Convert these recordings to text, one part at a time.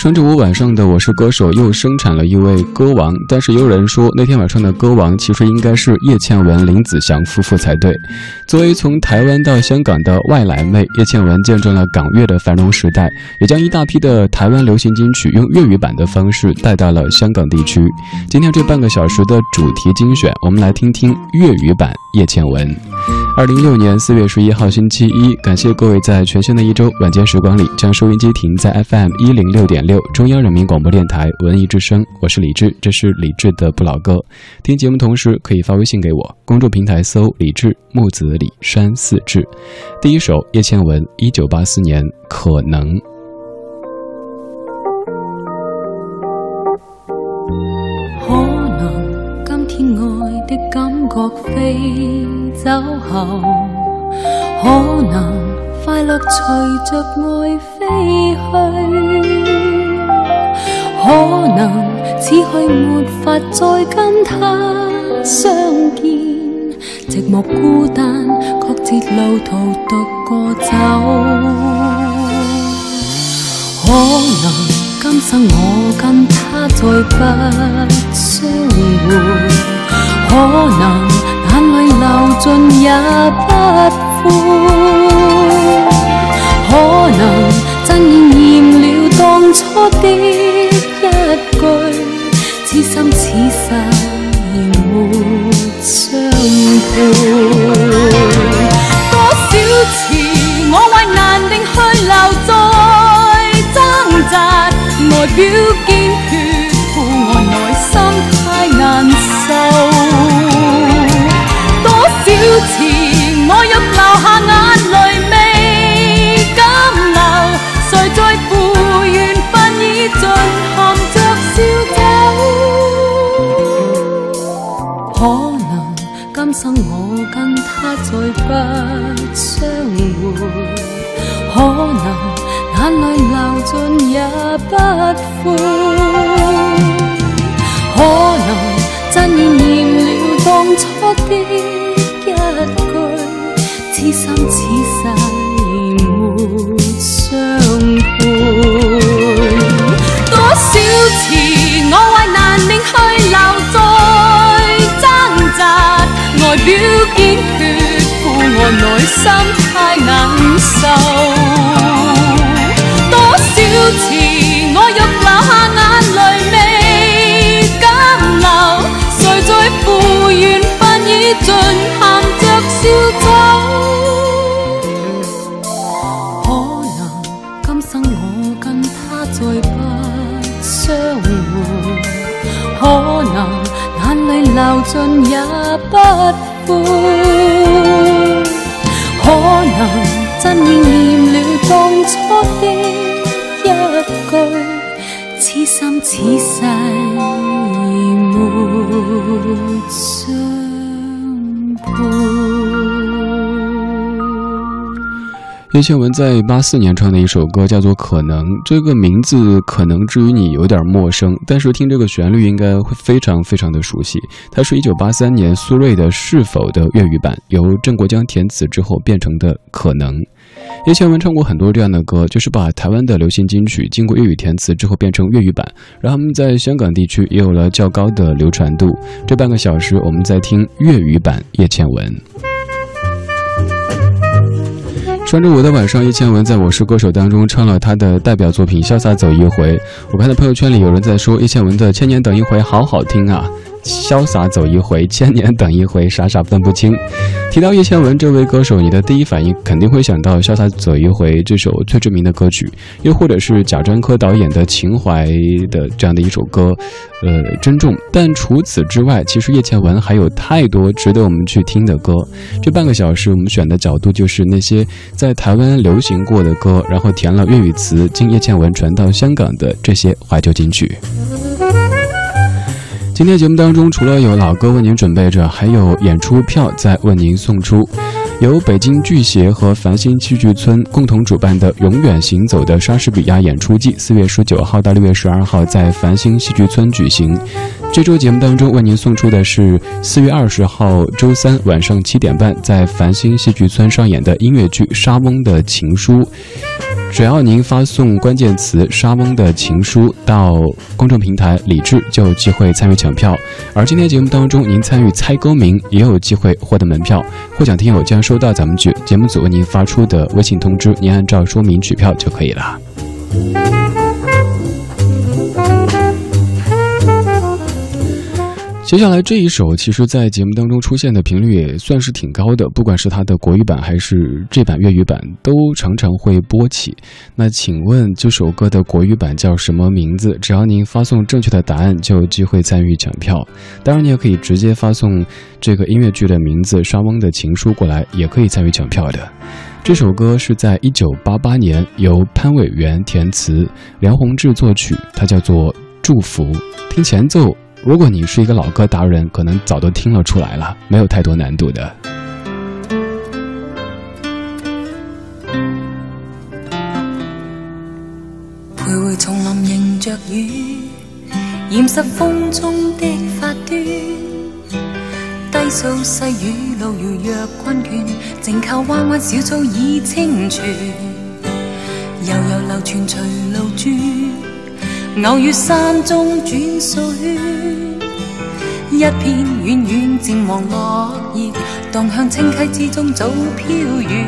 上周五晚上的《我是歌手》又生产了一位歌王，但是有人说那天晚上的歌王其实应该是叶倩文、林子祥夫妇才对。作为从台湾到香港的外来妹，叶倩文见证了港乐的繁荣时代，也将一大批的台湾流行金曲用粤语版的方式带到了香港地区。今天这半个小时的主题精选，我们来听听粤语版叶倩文。二零一六年四月十一号星期一，感谢各位在全新的一周晚间时光里，将收音机停在 FM 一零六点六，中央人民广播电台文艺之声。我是李志，这是李志的不老歌。听节目同时可以发微信给我，公众平台搜李志木子李山四志。第一首，叶倩文，一九八四年，可能。觉飞走后，可能快乐随着爱飞去，可能此去没法再跟他相见，寂寞孤单，曲折路途独个走，可能今生我跟他再不相会。可能，眼淚流盡也不悔。可能真已厭了當初的一句，此心此世仍沒相配。多少次我為難定去留在掙扎，外表見。眼淚流盡也不悔。可能真怨厭了當初的一句，此生此世沒相配。多少次我為難令去留再掙扎，外表堅決，負我內心太難受。盡喊着笑走。可能今生我跟他再不相會，可能眼裏流盡也不悔，可能真已念了當初的一句，痴心此世沒追。tu. 叶倩文在八四年唱的一首歌叫做《可能》，这个名字可能至于你有点陌生，但是听这个旋律应该会非常非常的熟悉。它是一九八三年苏芮的《是否》的粤语版，由郑国江填词之后变成的《可能》。叶倩文唱过很多这样的歌，就是把台湾的流行金曲经过粤语填词之后变成粤语版，然后他们在香港地区也有了较高的流传度。这半个小时，我们在听粤语版叶倩文。上周我的晚上，叶倩文在我是歌手当中唱了他的代表作品《潇洒走一回》。我看到朋友圈里有人在说叶倩文的《千年等一回》好好听啊。潇洒走一回，千年等一回，傻傻分不清。提到叶倩文这位歌手，你的第一反应肯定会想到《潇洒走一回》这首最著名的歌曲，又或者是贾樟柯导演的《情怀》的这样的一首歌，呃，珍重。但除此之外，其实叶倩文还有太多值得我们去听的歌。这半个小时，我们选的角度就是那些在台湾流行过的歌，然后填了粤语词，经叶倩文传到香港的这些怀旧金曲。今天节目当中，除了有老歌为您准备着，还有演出票在为您送出。由北京剧协和繁星戏剧村共同主办的《永远行走的莎士比亚》演出季，四月十九号到六月十二号在繁星戏剧村举行。这周节目当中，为您送出的是四月二十号周三晚上七点半在繁星戏剧村上演的音乐剧《沙翁的情书》。只要您发送关键词“沙翁的情书”到公众平台，李智就有机会参与抢票。而今天节目当中，您参与猜歌名也有机会获得门票。获奖听友将收到咱们节节目组为您发出的微信通知，您按照说明取票就可以了。接下来这一首，其实，在节目当中出现的频率也算是挺高的，不管是它的国语版还是这版粤语版，都常常会播起。那请问这首歌的国语版叫什么名字？只要您发送正确的答案，就有机会参与抢票。当然，你也可以直接发送这个音乐剧的名字《沙翁的情书》过来，也可以参与抢票的。这首歌是在一九八八年由潘伟元填词，梁弘志作曲，它叫做《祝福》。听前奏。如果你是一个老歌达人，可能早都听了出来了，没有太多难度的。徘徊丛林迎着雨，染湿风中的发端。低诉细雨路如若困倦，静靠弯弯小草倚清泉，悠悠流泉随路转。偶于山中转水，一片远远渐黄落叶，荡向清溪之中早飘远。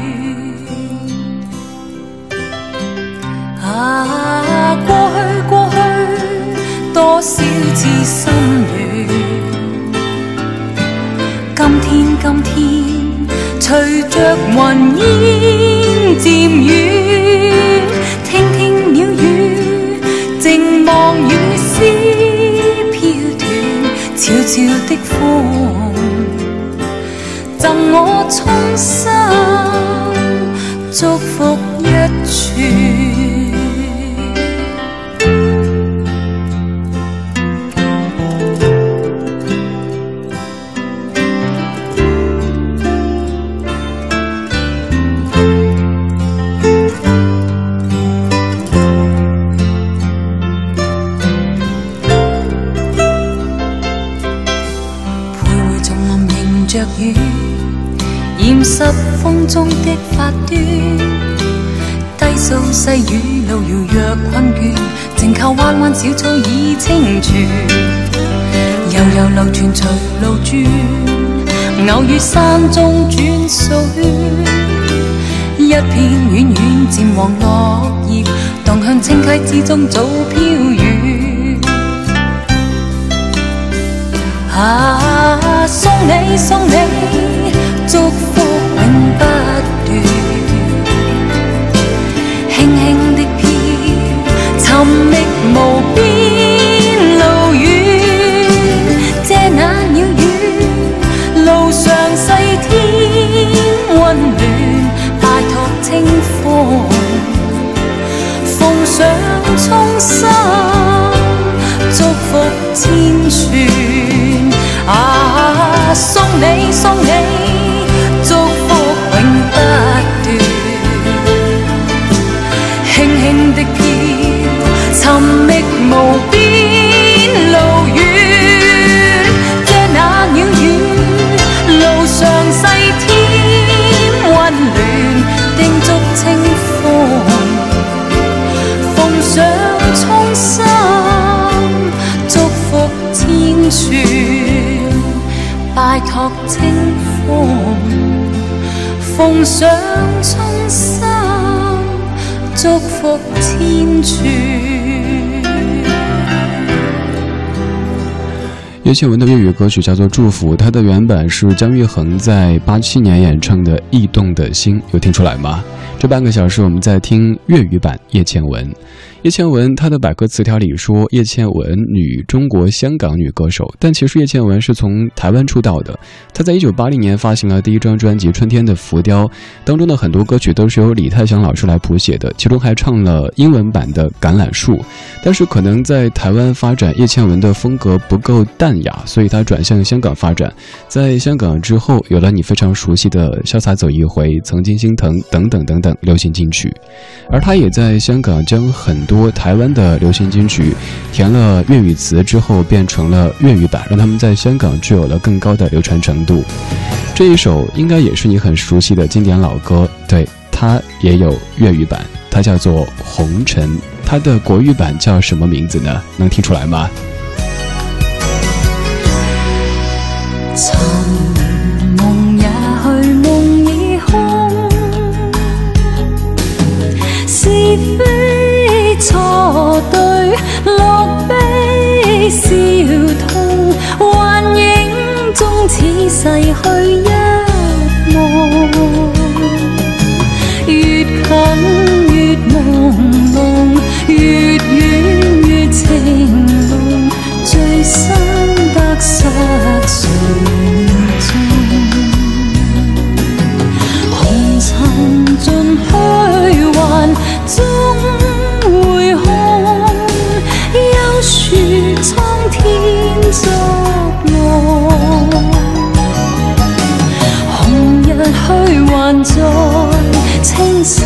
啊，过去过去多少次心软，今天今天随着云烟渐远。望雨丝飘断，悄悄的风，赠我衷心祝福一串。中的發端，低訴細雨路遙若困倦，靜靠彎彎小草已清泉，悠悠流泉隨路轉，偶遇山中轉數圈，一片遠遠漸黃落葉，蕩向清溪之中早飄遠。啊，送你送你。心祝福千串啊，送你送你。叶倩文的粤语歌曲叫做《祝福》，它的原版是姜育恒在八七年演唱的《驿动的心》，有听出来吗？这半个小时我们在听粤语版叶倩文。叶倩文，她的百科词条里说，叶倩文，女，中国香港女歌手。但其实叶倩文是从台湾出道的。她在一九八零年发行了第一张专辑《春天的浮雕》，当中的很多歌曲都是由李泰祥老师来谱写的，其中还唱了英文版的《橄榄树》。但是可能在台湾发展，叶倩文的风格不够淡雅，所以她转向香港发展。在香港之后，有了你非常熟悉的《潇洒走一回》《曾经心疼》等等等等流行金曲。而她也在香港将很。多台湾的流行金曲，填了粤语词之后变成了粤语版，让他们在香港具有了更高的流传程度。这一首应该也是你很熟悉的经典老歌，对，它也有粤语版，它叫做《红尘》，它的国语版叫什么名字呢？能听出来吗？笑痛，幻影终似逝去。在青山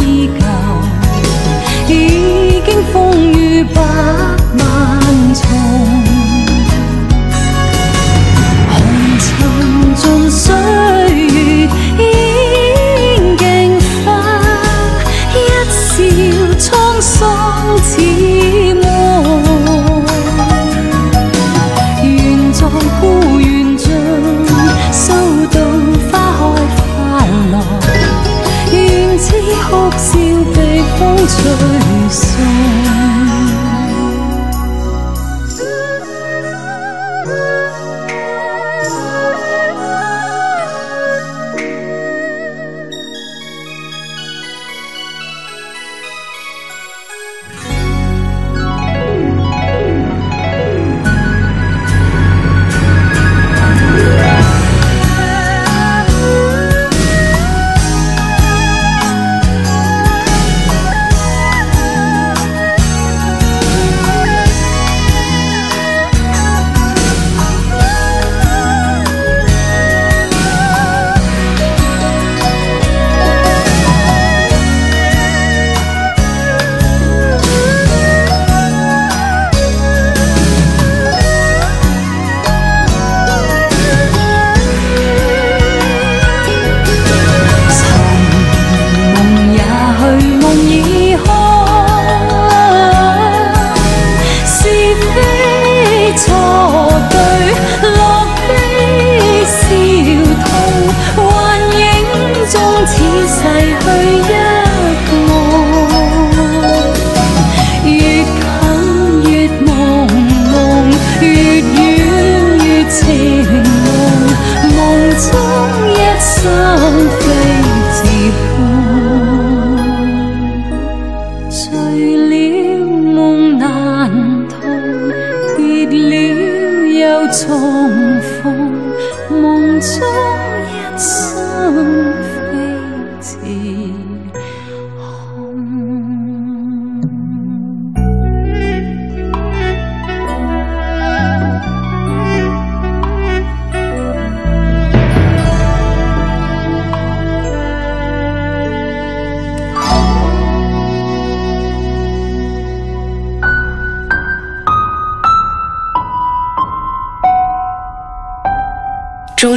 依旧，已经风雨不。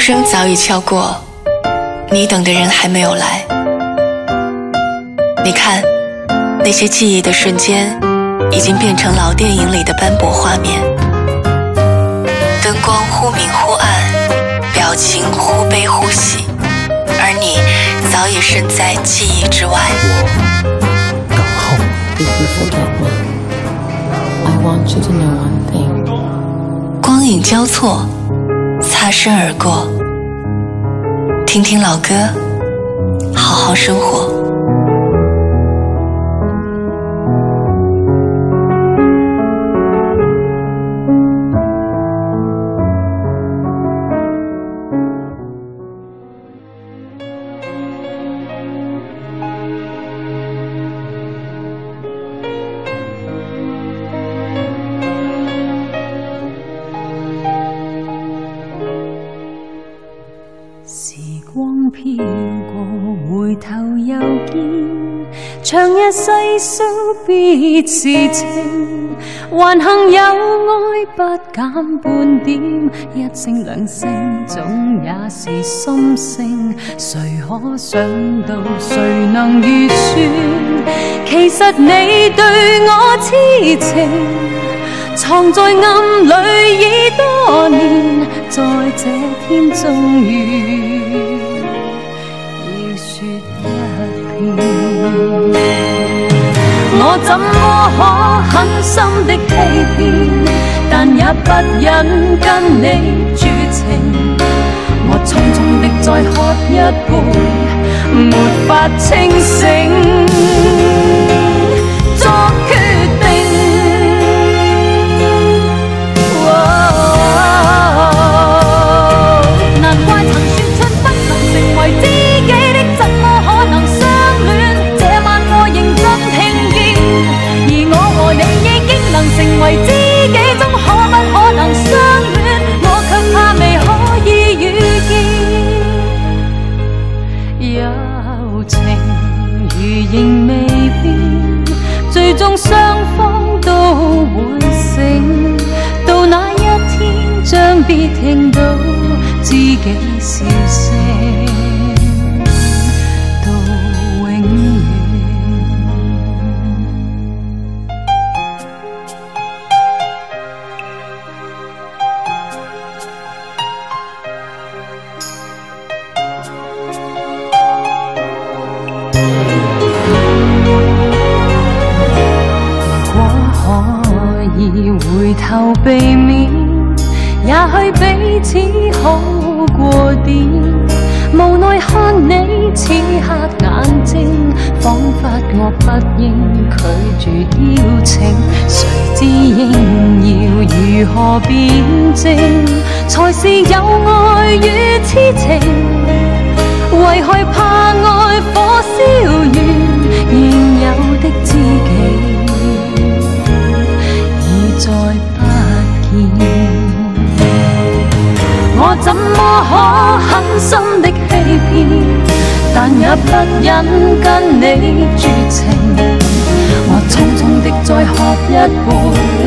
钟声早已敲过，你等的人还没有来。你看，那些记忆的瞬间，已经变成老电影里的斑驳画面。灯光忽明忽暗，表情忽悲忽喜，而你早已身在记忆之外。我等候，光影交错。擦身而过，听听老歌，好好生活。事情，还幸有爱不减半点，一声两声总也是心声，谁可想到，谁能预算？其实你对我痴情，藏在暗里已多年，在这天终于。我怎么可狠心的欺骗？但也不忍跟你绝情。我匆匆的再喝一杯，没法清醒。求避免，也许彼此好过点。无奈看你此刻眼睛，仿佛我不应拒绝邀请。谁知应要如何辩证，才是有爱与痴情？为害怕爱火烧完，现有的知己已再。我怎么可狠心的欺骗？但也不忍跟你绝情。我匆匆的再喝一杯，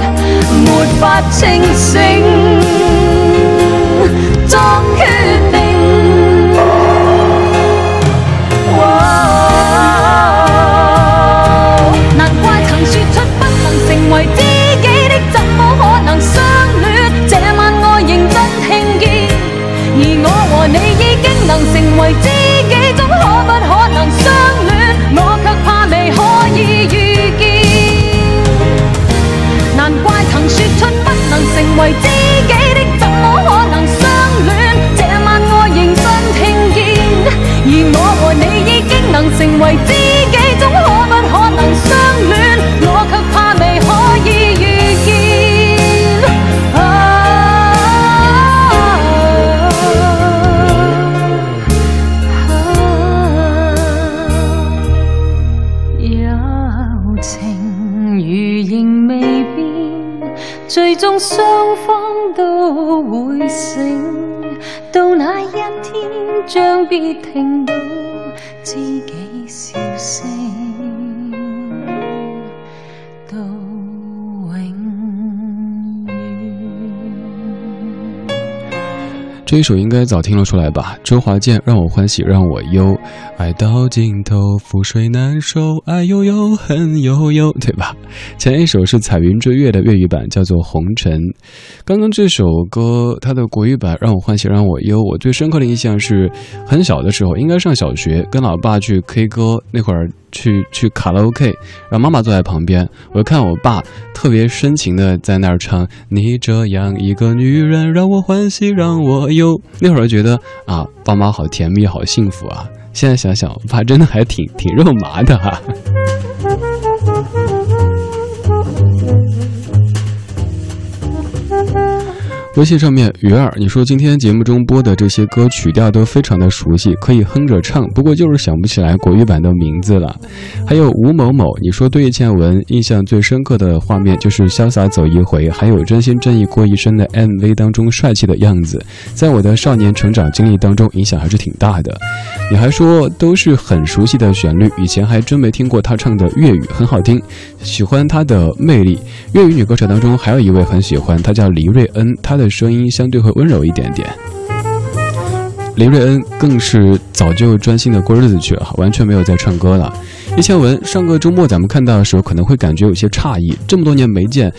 没法清醒，作决定。必听到己笑声。这一首应该早听了出来吧？周华健《让我欢喜让我忧》。爱到尽头覆水难收，爱悠悠恨悠悠，对吧？前一首是《彩云追月》的粤语版，叫做《红尘》。刚刚这首歌它的国语版让我欢喜让我忧。我最深刻的印象是，很小的时候，应该上小学，跟老爸去 K 歌那会儿去去卡拉 OK，让妈妈坐在旁边，我就看我爸特别深情的在那儿唱《你这样一个女人让我欢喜让我忧》。那会儿觉得啊，爸妈好甜蜜，好幸福啊。现在想想，我爸真的还挺挺肉麻的哈。微信上面鱼儿，你说今天节目中播的这些歌曲调都非常的熟悉，可以哼着唱，不过就是想不起来国语版的名字了。还有吴某某，你说对叶倩文印象最深刻的画面就是《潇洒走一回》，还有《真心真意过一生》的 MV 当中帅气的样子，在我的少年成长经历当中影响还是挺大的。你还说都是很熟悉的旋律，以前还真没听过他唱的粤语，很好听，喜欢他的魅力。粤语女歌手当中还有一位很喜欢，她叫黎瑞恩，她的。声音相对会温柔一点点，林瑞恩更是早就专心的过日子去了，完全没有在唱歌了。叶倩文上个周末咱们看到的时候，可能会感觉有些诧异，这么多年没见，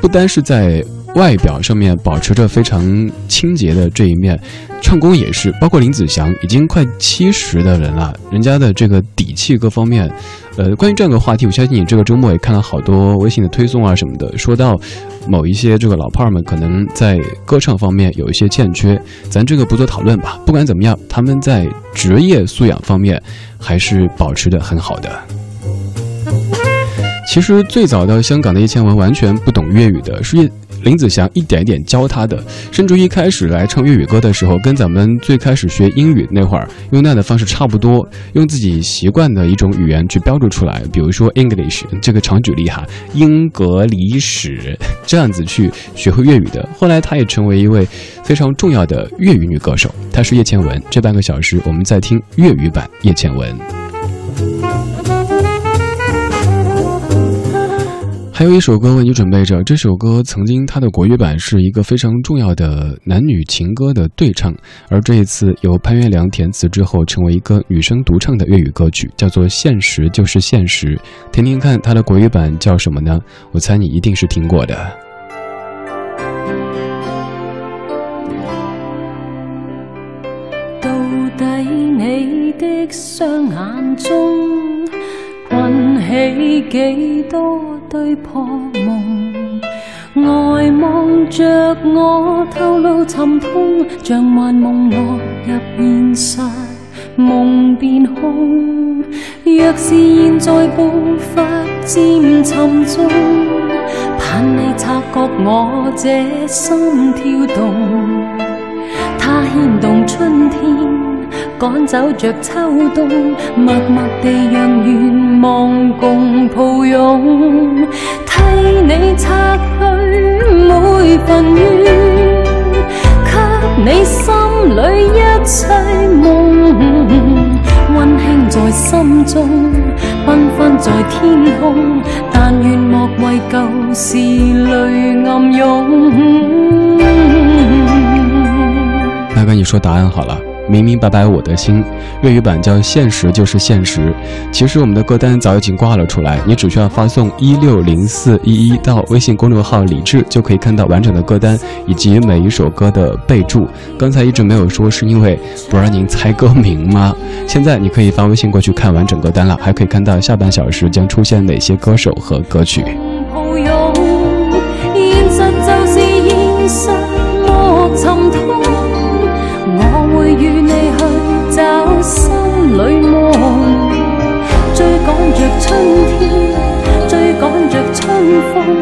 不单是在。外表上面保持着非常清洁的这一面，唱功也是，包括林子祥已经快七十的人了，人家的这个底气各方面，呃，关于这样一个话题，我相信你这个周末也看了好多微信的推送啊什么的，说到某一些这个老炮儿们可能在歌唱方面有一些欠缺，咱这个不做讨论吧。不管怎么样，他们在职业素养方面还是保持的很好的。其实最早到香港的叶倩文完全不懂粤语的，是因林子祥一点一点教他的，甚至一开始来唱粤语歌的时候，跟咱们最开始学英语那会儿用那样的方式差不多，用自己习惯的一种语言去标注出来，比如说 English 这个常举例哈，英格里史这样子去学会粤语的。后来她也成为一位非常重要的粤语女歌手，她是叶倩文。这半个小时我们在听粤语版叶倩文。还有一首歌为你准备着，这首歌曾经它的国语版是一个非常重要的男女情歌的对唱，而这一次由潘越良填词之后，成为一个女生独唱的粤语歌曲，叫做《现实就是现实》。听听看，它的国语版叫什么呢？我猜你一定是听过的。到底你的双眼中？起几多堆破梦，呆望着我透露沉痛，像幻梦落入现实，梦变空。若是现在步伐渐沉重，盼你察觉我这心跳动，它牵动春天。赶走着秋冬默默地让愿望共抱拥替你擦去每份怨给你心里一切梦温馨在心中缤纷在天空但愿莫为旧事泪暗涌大哥你说答案好了明明白白我的心，粤语版叫《现实就是现实》。其实我们的歌单早已经挂了出来，你只需要发送一六零四一一到微信公众号“理智”就可以看到完整的歌单以及每一首歌的备注。刚才一直没有说，是因为不让您猜歌名吗？现在你可以发微信过去看完整歌单了，还可以看到下半小时将出现哪些歌手和歌曲。里望，追赶着春天，追赶着春风。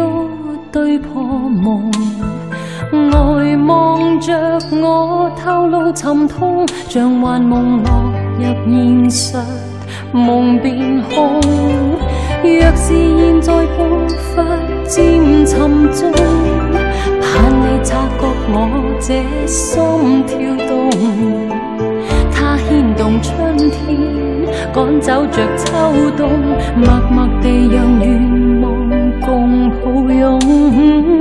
都堆破梦，呆望着我，透露沉痛，像幻梦落入现实，梦变空。若是现在步伐渐沉重，盼你察觉我这心跳动。它牵动春天，赶走着秋冬，默默地让愿。不用。